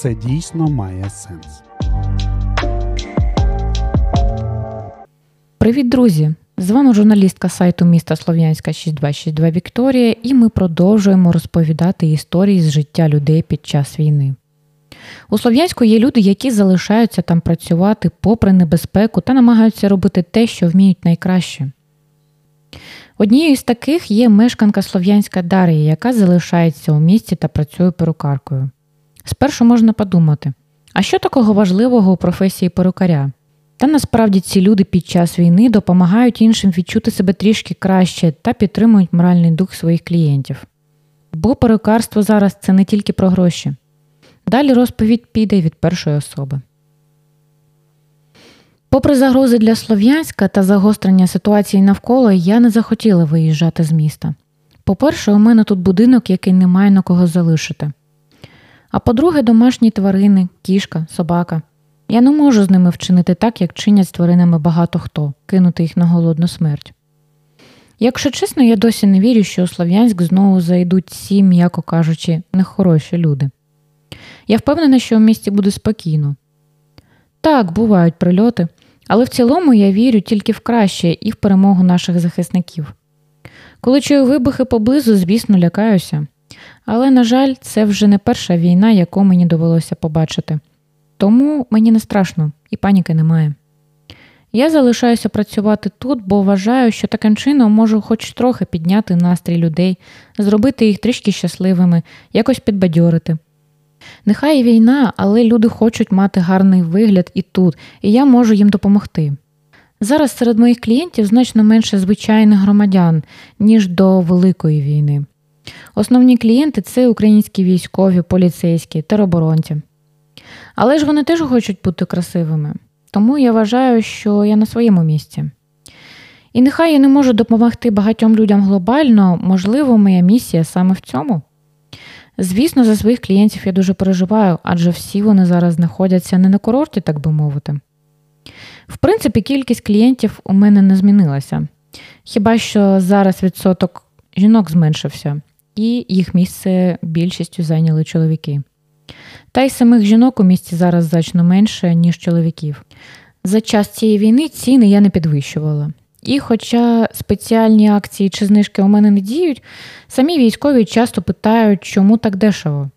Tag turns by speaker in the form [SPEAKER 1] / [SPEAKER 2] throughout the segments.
[SPEAKER 1] Це дійсно має сенс.
[SPEAKER 2] Привіт, друзі! З вами журналістка сайту міста Слов'янська 6262 Вікторія, і ми продовжуємо розповідати історії з життя людей під час війни. У Слов'янську є люди, які залишаються там працювати попри небезпеку та намагаються робити те, що вміють найкраще. Однією з таких є мешканка Слов'янська Дар'я, яка залишається у місті та працює перукаркою. Спершу можна подумати, а що такого важливого у професії перукаря? Та насправді ці люди під час війни допомагають іншим відчути себе трішки краще та підтримують моральний дух своїх клієнтів. Бо перукарство зараз це не тільки про гроші. Далі розповідь піде від першої особи. Попри загрози для Слов'янська та загострення ситуації навколо, я не захотіла виїжджати з міста. По-перше, у мене тут будинок, який не має на кого залишити. А по-друге, домашні тварини, кішка, собака. Я не можу з ними вчинити так, як чинять з тваринами багато хто, кинути їх на голодну смерть. Якщо чесно, я досі не вірю, що у Слов'янськ знову зайдуть ці, м'яко кажучи, нехороші люди. Я впевнена, що у місті буде спокійно. Так, бувають прильоти, але в цілому я вірю тільки в краще і в перемогу наших захисників. Коли чую вибухи поблизу, звісно, лякаюся. Але, на жаль, це вже не перша війна, яку мені довелося побачити. Тому мені не страшно і паніки немає. Я залишаюся працювати тут, бо вважаю, що таким чином можу хоч трохи підняти настрій людей, зробити їх трішки щасливими, якось підбадьорити. Нехай війна, але люди хочуть мати гарний вигляд і тут, і я можу їм допомогти. Зараз серед моїх клієнтів значно менше звичайних громадян, ніж до Великої війни. Основні клієнти це українські військові, поліцейські, тероборонці. Але ж вони теж хочуть бути красивими, тому я вважаю, що я на своєму місці. І нехай я не можу допомогти багатьом людям глобально, можливо, моя місія саме в цьому. Звісно, за своїх клієнтів я дуже переживаю, адже всі вони зараз знаходяться не на курорті, так би мовити. В принципі, кількість клієнтів у мене не змінилася. Хіба що зараз відсоток жінок зменшився, і їх місце більшістю зайняли чоловіки. Та й самих жінок у місті зараз значно менше, ніж чоловіків. За час цієї війни ціни я не підвищувала. І, хоча спеціальні акції чи знижки у мене не діють, самі військові часто питають, чому так дешево.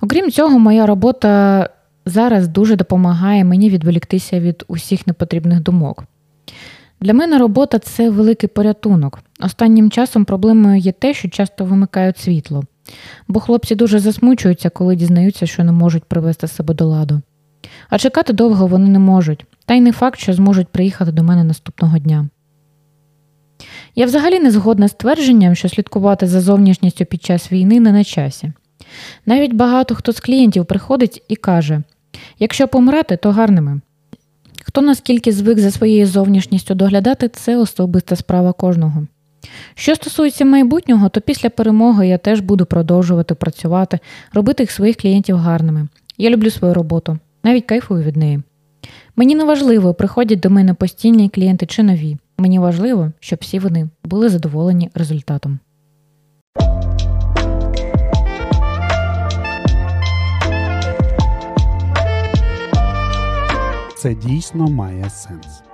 [SPEAKER 2] Окрім цього, моя робота зараз дуже допомагає мені відволіктися від усіх непотрібних думок. Для мене робота це великий порятунок. Останнім часом проблемою є те, що часто вимикають світло, бо хлопці дуже засмучуються, коли дізнаються, що не можуть привести себе до ладу. А чекати довго вони не можуть, та й не факт, що зможуть приїхати до мене наступного дня. Я взагалі не згодна з твердженням, що слідкувати за зовнішністю під час війни не на часі. Навіть багато хто з клієнтів приходить і каже: якщо помирати, то гарними. Хто наскільки звик за своєю зовнішністю доглядати, це особиста справа кожного. Що стосується майбутнього, то після перемоги я теж буду продовжувати працювати, робити їх своїх клієнтів гарними. Я люблю свою роботу, навіть кайфую від неї. Мені не важливо, приходять до мене постійні клієнти чи нові. Мені важливо, щоб всі вони були задоволені результатом.
[SPEAKER 1] Це дійсно має сенс.